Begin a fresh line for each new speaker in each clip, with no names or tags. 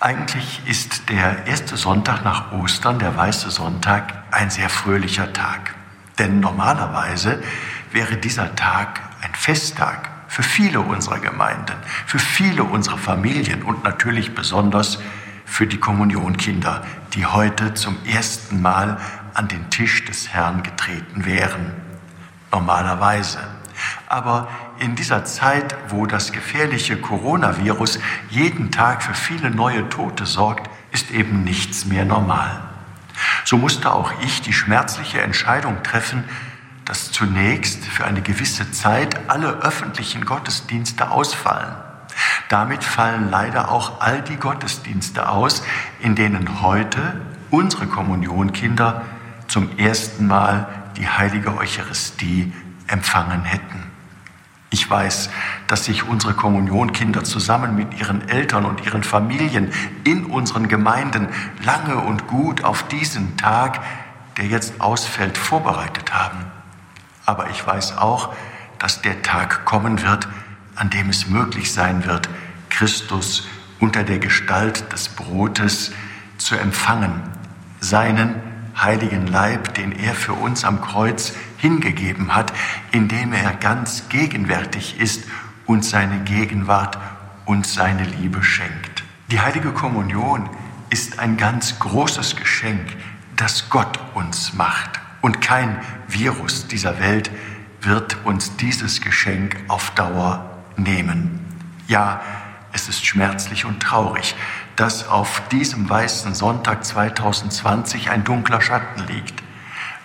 Eigentlich ist der erste Sonntag nach Ostern, der Weiße Sonntag, ein sehr fröhlicher Tag. Denn normalerweise wäre dieser Tag ein Festtag für viele unserer Gemeinden, für viele unserer Familien und natürlich besonders für die Kommunionkinder, die heute zum ersten Mal an den Tisch des Herrn getreten wären. Normalerweise. Aber in dieser Zeit, wo das gefährliche Coronavirus jeden Tag für viele neue Tote sorgt, ist eben nichts mehr normal. So musste auch ich die schmerzliche Entscheidung treffen, dass zunächst für eine gewisse Zeit alle öffentlichen Gottesdienste ausfallen. Damit fallen leider auch all die Gottesdienste aus, in denen heute unsere Kommunionkinder zum ersten Mal die heilige Eucharistie empfangen hätten. Ich weiß, dass sich unsere Kommunionkinder zusammen mit ihren Eltern und ihren Familien in unseren Gemeinden lange und gut auf diesen Tag, der jetzt ausfällt, vorbereitet haben. Aber ich weiß auch, dass der Tag kommen wird, an dem es möglich sein wird, Christus unter der Gestalt des Brotes zu empfangen, seinen heiligen Leib, den er für uns am Kreuz hingegeben hat, indem er ganz gegenwärtig ist und seine Gegenwart und seine Liebe schenkt. Die heilige Kommunion ist ein ganz großes Geschenk, das Gott uns macht. Und kein Virus dieser Welt wird uns dieses Geschenk auf Dauer nehmen. Ja, es ist schmerzlich und traurig, dass auf diesem weißen Sonntag 2020 ein dunkler Schatten liegt.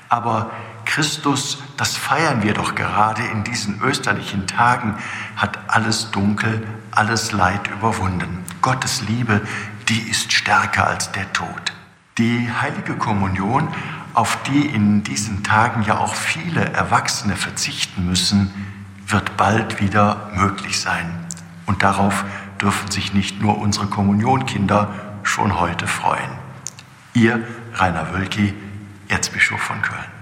Aber Christus, das feiern wir doch gerade in diesen österlichen Tagen, hat alles Dunkel, alles Leid überwunden. Gottes Liebe, die ist stärker als der Tod. Die heilige Kommunion, auf die in diesen Tagen ja auch viele Erwachsene verzichten müssen, wird bald wieder möglich sein. Und darauf dürfen sich nicht nur unsere Kommunionkinder schon heute freuen. Ihr Rainer Wölki, Erzbischof von Köln.